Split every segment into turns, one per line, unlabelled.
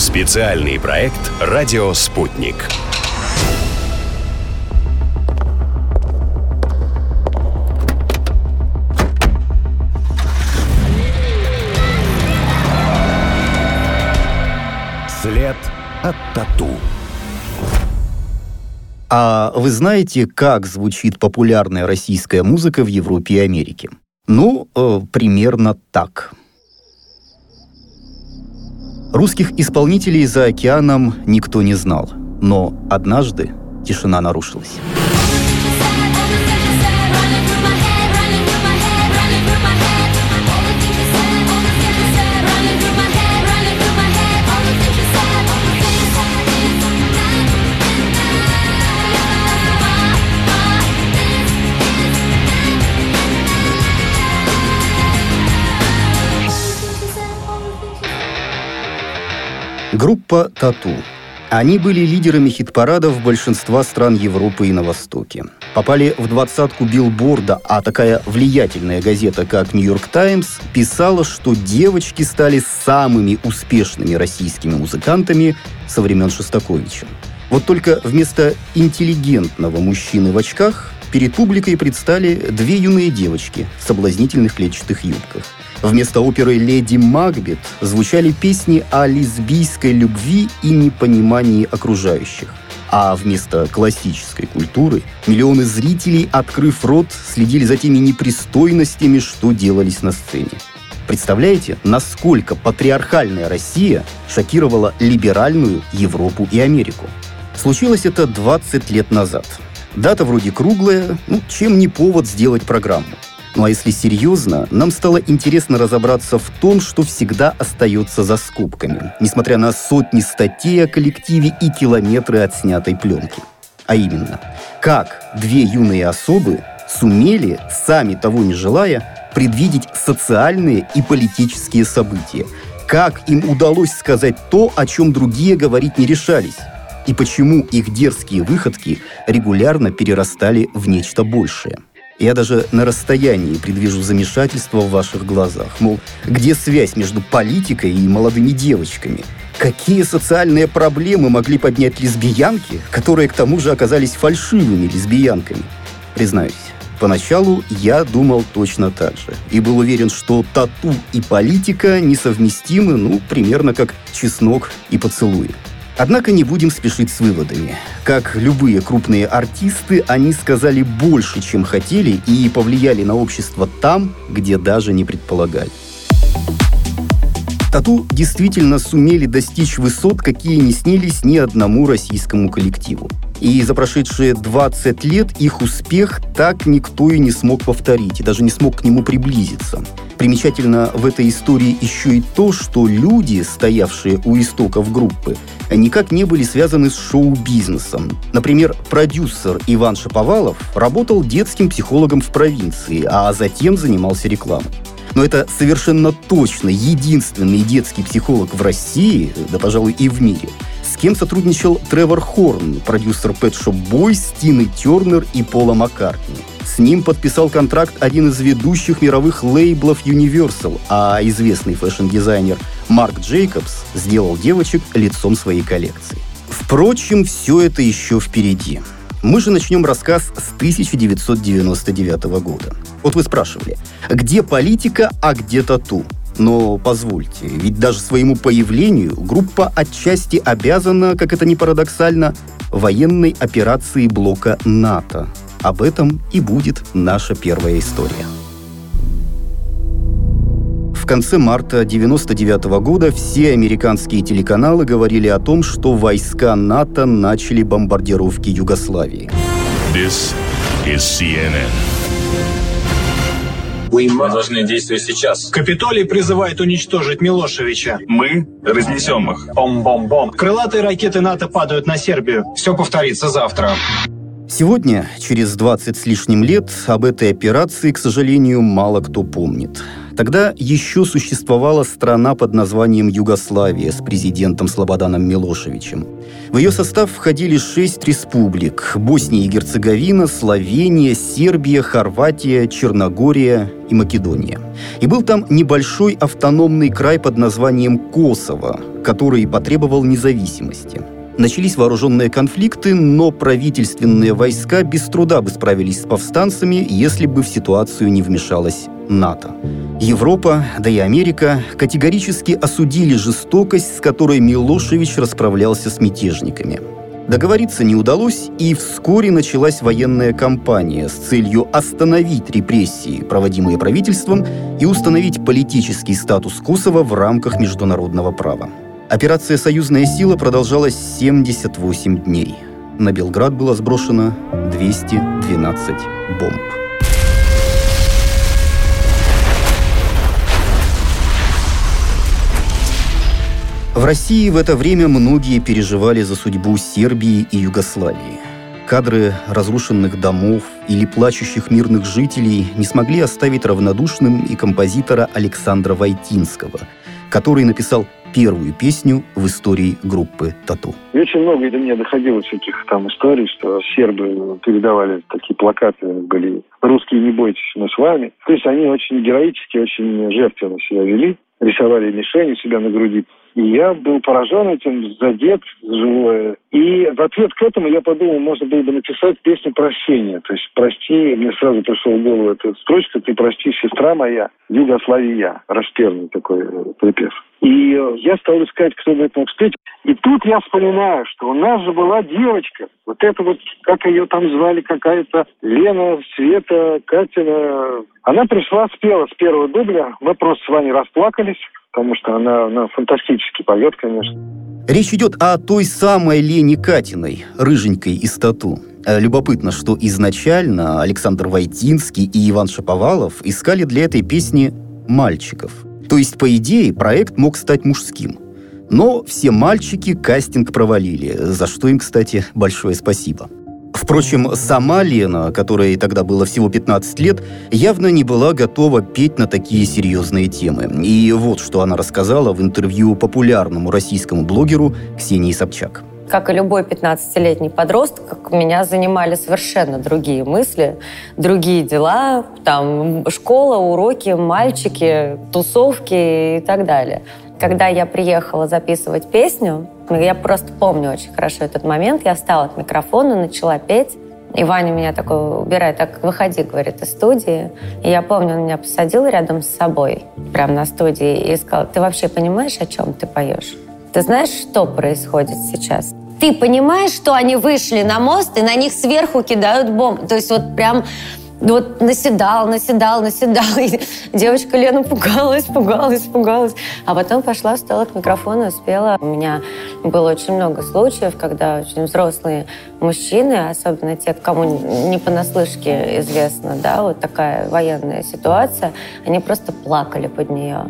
Специальный проект «Радио Спутник». След от тату.
А вы знаете, как звучит популярная российская музыка в Европе и Америке? Ну, э, примерно так. Русских исполнителей за океаном никто не знал, но однажды тишина нарушилась. Группа «Тату». Они были лидерами хит-парадов большинства стран Европы и на Востоке. Попали в двадцатку билборда, а такая влиятельная газета, как «Нью-Йорк Таймс», писала, что девочки стали самыми успешными российскими музыкантами со времен Шостаковича. Вот только вместо интеллигентного мужчины в очках перед публикой предстали две юные девочки в соблазнительных клетчатых юбках – Вместо оперы «Леди Макбет» звучали песни о лесбийской любви и непонимании окружающих. А вместо классической культуры миллионы зрителей, открыв рот, следили за теми непристойностями, что делались на сцене. Представляете, насколько патриархальная Россия шокировала либеральную Европу и Америку? Случилось это 20 лет назад. Дата вроде круглая, ну, чем не повод сделать программу. Ну а если серьезно, нам стало интересно разобраться в том, что всегда остается за скобками, несмотря на сотни статей о коллективе и километры отснятой пленки. А именно, как две юные особы сумели, сами того не желая, предвидеть социальные и политические события, как им удалось сказать то, о чем другие говорить не решались, и почему их дерзкие выходки регулярно перерастали в нечто большее – я даже на расстоянии предвижу замешательство в ваших глазах. Мол, где связь между политикой и молодыми девочками? Какие социальные проблемы могли поднять лесбиянки, которые к тому же оказались фальшивыми лесбиянками? Признаюсь, Поначалу я думал точно так же. И был уверен, что тату и политика несовместимы, ну, примерно как чеснок и поцелуй. Однако не будем спешить с выводами. Как любые крупные артисты, они сказали больше, чем хотели, и повлияли на общество там, где даже не предполагали. Тату действительно сумели достичь высот, какие не снились ни одному российскому коллективу. И за прошедшие 20 лет их успех так никто и не смог повторить, и даже не смог к нему приблизиться. Примечательно в этой истории еще и то, что люди, стоявшие у истоков группы, никак не были связаны с шоу-бизнесом. Например, продюсер Иван Шаповалов работал детским психологом в провинции, а затем занимался рекламой. Но это совершенно точно единственный детский психолог в России, да, пожалуй, и в мире, с кем сотрудничал Тревор Хорн, продюсер Pet Shop Boys, Тины Тернер и Пола Маккартни. С ним подписал контракт один из ведущих мировых лейблов Universal, а известный fashion-дизайнер Марк Джейкобс сделал девочек лицом своей коллекции. Впрочем, все это еще впереди. Мы же начнем рассказ с 1999 года. Вот вы спрашивали, где политика, а где тату? Но позвольте, ведь даже своему появлению группа отчасти обязана, как это ни парадоксально, военной операции блока НАТО. Об этом и будет наша первая история. В конце марта 1999 года все американские телеканалы говорили о том, что войска НАТО начали бомбардировки Югославии.
This is CNN.
Мы должны действовать сейчас.
Капитолий призывает уничтожить Милошевича.
Мы разнесем их.
Бом-бом-бом. Крылатые ракеты НАТО падают на Сербию. Все повторится завтра.
Сегодня, через 20 с лишним лет, об этой операции, к сожалению, мало кто помнит. Тогда еще существовала страна под названием Югославия с президентом Слободаном Милошевичем. В ее состав входили шесть республик – Босния и Герцеговина, Словения, Сербия, Хорватия, Черногория и Македония. И был там небольшой автономный край под названием Косово, который потребовал независимости – Начались вооруженные конфликты, но правительственные войска без труда бы справились с повстанцами, если бы в ситуацию не вмешалась НАТО. Европа, да и Америка категорически осудили жестокость, с которой Милошевич расправлялся с мятежниками. Договориться не удалось, и вскоре началась военная кампания с целью остановить репрессии, проводимые правительством, и установить политический статус Косово в рамках международного права. Операция «Союзная сила» продолжалась 78 дней. На Белград было сброшено 212 бомб. В России в это время многие переживали за судьбу Сербии и Югославии. Кадры разрушенных домов или плачущих мирных жителей не смогли оставить равнодушным и композитора Александра Войтинского, который написал первую песню в истории группы «Тату».
Очень много до меня доходило всяких там историй, что сербы передавали такие плакаты, были «Русские, не бойтесь, мы с вами». То есть они очень героически, очень жертвенно себя вели, рисовали мишени себя на груди. И я был поражен этим, задет живое. И в ответ к этому я подумал, можно было бы написать песню прощения. То есть «Прости», мне сразу пришел в голову эта строчка «Ты прости, сестра моя, Югославия». Распевный такой э, припев. И э, я стал искать, кто бы это мог спеть. И тут я вспоминаю, что у нас же была девочка. Вот это вот, как ее там звали, какая-то Лена, Света, Катина. Она пришла, спела с первого дубля. Мы просто с вами расплакались потому что она, она фантастически поет, конечно.
Речь идет о той самой Лене Катиной, рыженькой из «Тату». Э, любопытно, что изначально Александр Войтинский и Иван Шаповалов искали для этой песни мальчиков. То есть, по идее, проект мог стать мужским. Но все мальчики кастинг провалили, за что им, кстати, большое спасибо. Впрочем, сама Лена, которой тогда было всего 15 лет, явно не была готова петь на такие серьезные темы. И вот что она рассказала в интервью популярному российскому блогеру Ксении Собчак
как и любой 15-летний подросток, меня занимали совершенно другие мысли, другие дела, там школа, уроки, мальчики, тусовки и так далее. Когда я приехала записывать песню, я просто помню очень хорошо этот момент. Я встала от микрофона, начала петь. И Ваня меня такой убирает, так, выходи, говорит, из студии. И я помню, он меня посадил рядом с собой, прямо на студии, и сказал, ты вообще понимаешь, о чем ты поешь? Ты знаешь, что происходит сейчас? Ты понимаешь, что они вышли на мост, и на них сверху кидают бомбы? То есть вот прям вот наседал, наседал, наседал. И девочка Лена пугалась, пугалась, пугалась. А потом пошла, встала к микрофону спела. У меня было очень много случаев, когда очень взрослые мужчины, особенно те, кому не понаслышке известно, да, вот такая военная ситуация, они просто плакали под нее.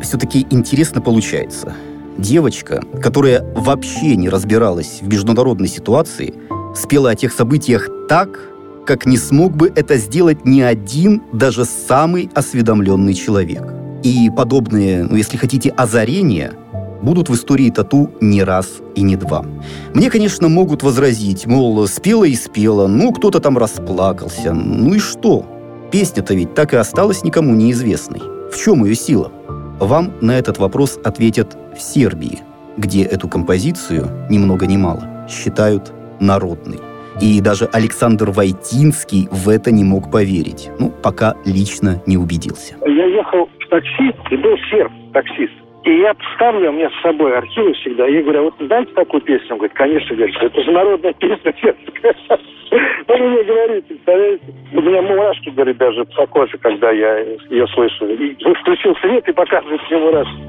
Все-таки интересно получается. Девочка, которая вообще не разбиралась в международной ситуации, спела о тех событиях так, как не смог бы это сделать ни один, даже самый осведомленный человек. И подобные, ну, если хотите, озарения будут в истории тату не раз и не два. Мне, конечно, могут возразить, мол, спела и спела, ну, кто-то там расплакался, ну и что? Песня-то ведь так и осталась никому неизвестной. В чем ее сила? Вам на этот вопрос ответят в Сербии, где эту композицию, ни много ни мало, считают народной. И даже Александр Войтинский в это не мог поверить. Ну, пока лично не убедился.
Я ехал в такси, и был серб, таксист. И я ставлю, у меня с собой архивы всегда. Я говорю, а вот знаете такую песню? Он говорит, конечно, говорит, это же народная песня. Он мне говорит, представляете? У меня мурашки, говорит, даже по коже, когда я ее слышу. И включил свет и показывает мне мурашки.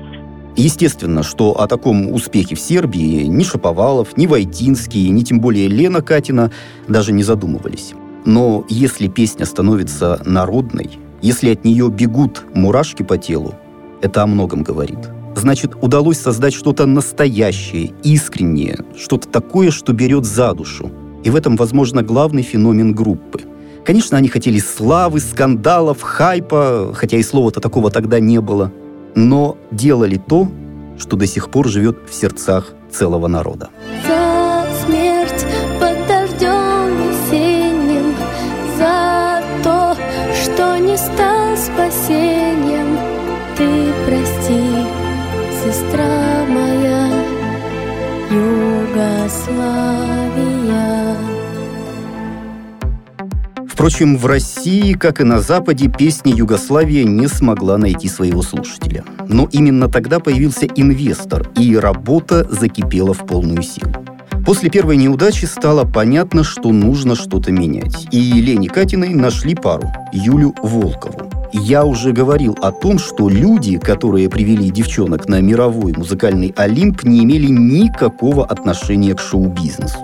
Естественно, что о таком успехе в Сербии ни Шаповалов, ни Войтинский, ни тем более Лена Катина даже не задумывались. Но если песня становится народной, если от нее бегут мурашки по телу, это о многом говорит. Значит, удалось создать что-то настоящее, искреннее, что-то такое, что берет за душу. И в этом, возможно, главный феномен группы. Конечно, они хотели славы, скандалов, хайпа, хотя и слова-то такого тогда не было. Но делали то, что до сих пор живет в сердцах целого народа.
За Югославия.
Впрочем, в России, как и на Западе, песня «Югославия» не смогла найти своего слушателя. Но именно тогда появился инвестор, и работа закипела в полную силу. После первой неудачи стало понятно, что нужно что-то менять. И Лене Катиной нашли пару – Юлю Волкову. Я уже говорил о том, что люди, которые привели девчонок на мировой музыкальный Олимп, не имели никакого отношения к шоу-бизнесу.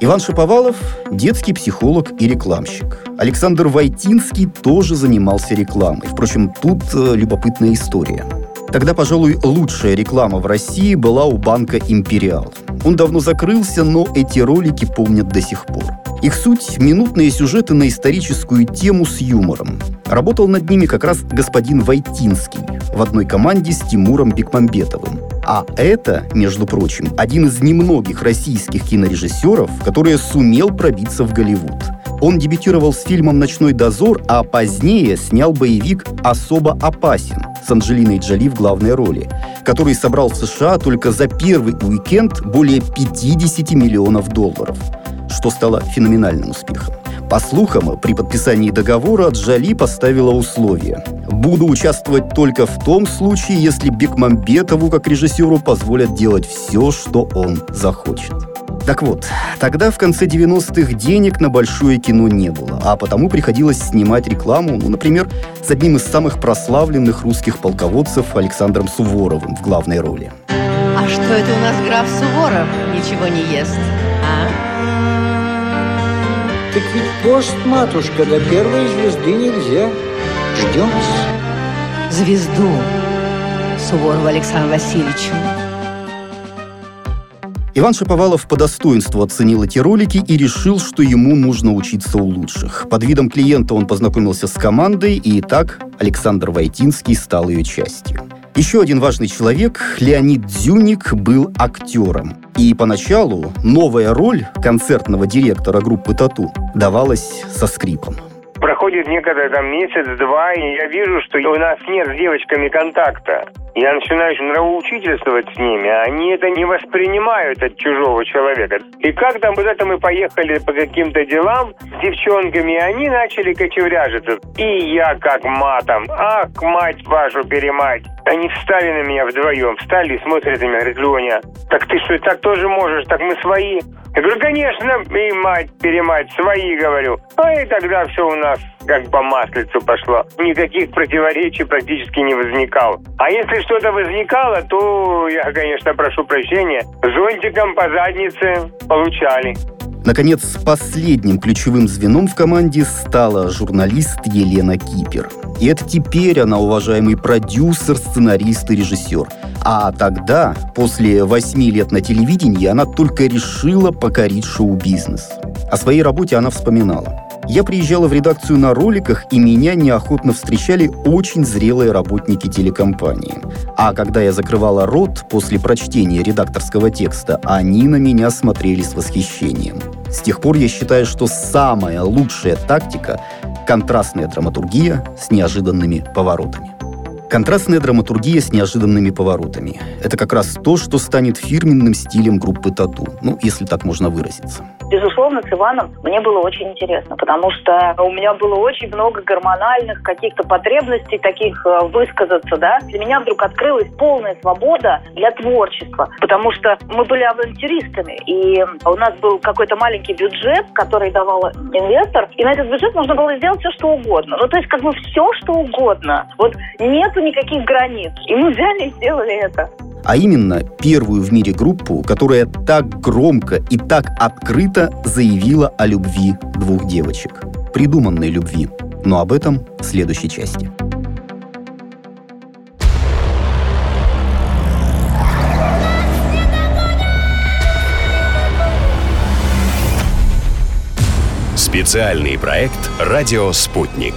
Иван Шаповалов – детский психолог и рекламщик. Александр Войтинский тоже занимался рекламой. Впрочем, тут э, любопытная история. Тогда, пожалуй, лучшая реклама в России была у банка «Империал». Он давно закрылся, но эти ролики помнят до сих пор. Их суть – минутные сюжеты на историческую тему с юмором. Работал над ними как раз господин Войтинский в одной команде с Тимуром Бекмамбетовым. А это, между прочим, один из немногих российских кинорежиссеров, который сумел пробиться в Голливуд. Он дебютировал с фильмом «Ночной дозор», а позднее снял боевик «Особо опасен» с Анджелиной Джоли в главной роли, который собрал в США только за первый уикенд более 50 миллионов долларов, что стало феноменальным успехом. По слухам, при подписании договора Джоли поставила условие. «Буду участвовать только в том случае, если Бекмамбетову, как режиссеру, позволят делать все, что он захочет». Так вот, тогда в конце 90-х денег на большое кино не было, а потому приходилось снимать рекламу, ну, например, с одним из самых прославленных русских полководцев Александром Суворовым в главной роли.
А что это у нас граф Суворов ничего не ест, а?
Так ведь пост, матушка, до первой звезды нельзя. Ждем.
Звезду Суворова Александра Васильевича.
Иван Шаповалов по достоинству оценил эти ролики и решил, что ему нужно учиться у лучших. Под видом клиента он познакомился с командой, и так Александр Войтинский стал ее частью. Еще один важный человек, Леонид Дзюник, был актером. И поначалу новая роль концертного директора группы «Тату» давалась со скрипом.
Проходит некогда там месяц-два, и я вижу, что у нас нет с девочками контакта. Я начинаю нравоучительствовать с ними, а они это не воспринимают от чужого человека. И как там вот это мы поехали по каким-то делам с девчонками, и они начали кочевряжиться. И я как матом, ах, мать вашу перемать. Они встали на меня вдвоем, встали и смотрят на меня, говорят, Леня, так ты что, так тоже можешь, так мы свои. Я говорю, конечно, и мать, перемать, свои, говорю. А и тогда все у нас как по маслицу пошло. Никаких противоречий практически не возникало. А если что-то возникало, то я, конечно, прошу прощения, зонтиком по заднице получали.
Наконец, последним ключевым звеном в команде стала журналист Елена Кипер. И это теперь она уважаемый продюсер, сценарист и режиссер. А тогда, после восьми лет на телевидении, она только решила покорить шоу-бизнес. О своей работе она вспоминала. Я приезжала в редакцию на роликах, и меня неохотно встречали очень зрелые работники телекомпании. А когда я закрывала рот после прочтения редакторского текста, они на меня смотрели с восхищением. С тех пор я считаю, что самая лучшая тактика – контрастная драматургия с неожиданными поворотами. Контрастная драматургия с неожиданными поворотами. Это как раз то, что станет фирменным стилем группы «Тату», ну, если так можно выразиться.
Безусловно, с Иваном мне было очень интересно, потому что у меня было очень много гормональных каких-то потребностей таких э, высказаться, да. Для меня вдруг открылась полная свобода для творчества, потому что мы были авантюристами, и у нас был какой-то маленький бюджет, который давал инвестор, и на этот бюджет можно было сделать все, что угодно. Ну, то есть, как бы все, что угодно. Вот нету никаких границ. И мы взяли и сделали это
а именно первую в мире группу, которая так громко и так открыто заявила о любви двух девочек. Придуманной любви. Но об этом в следующей части.
Специальный проект «Радио Спутник».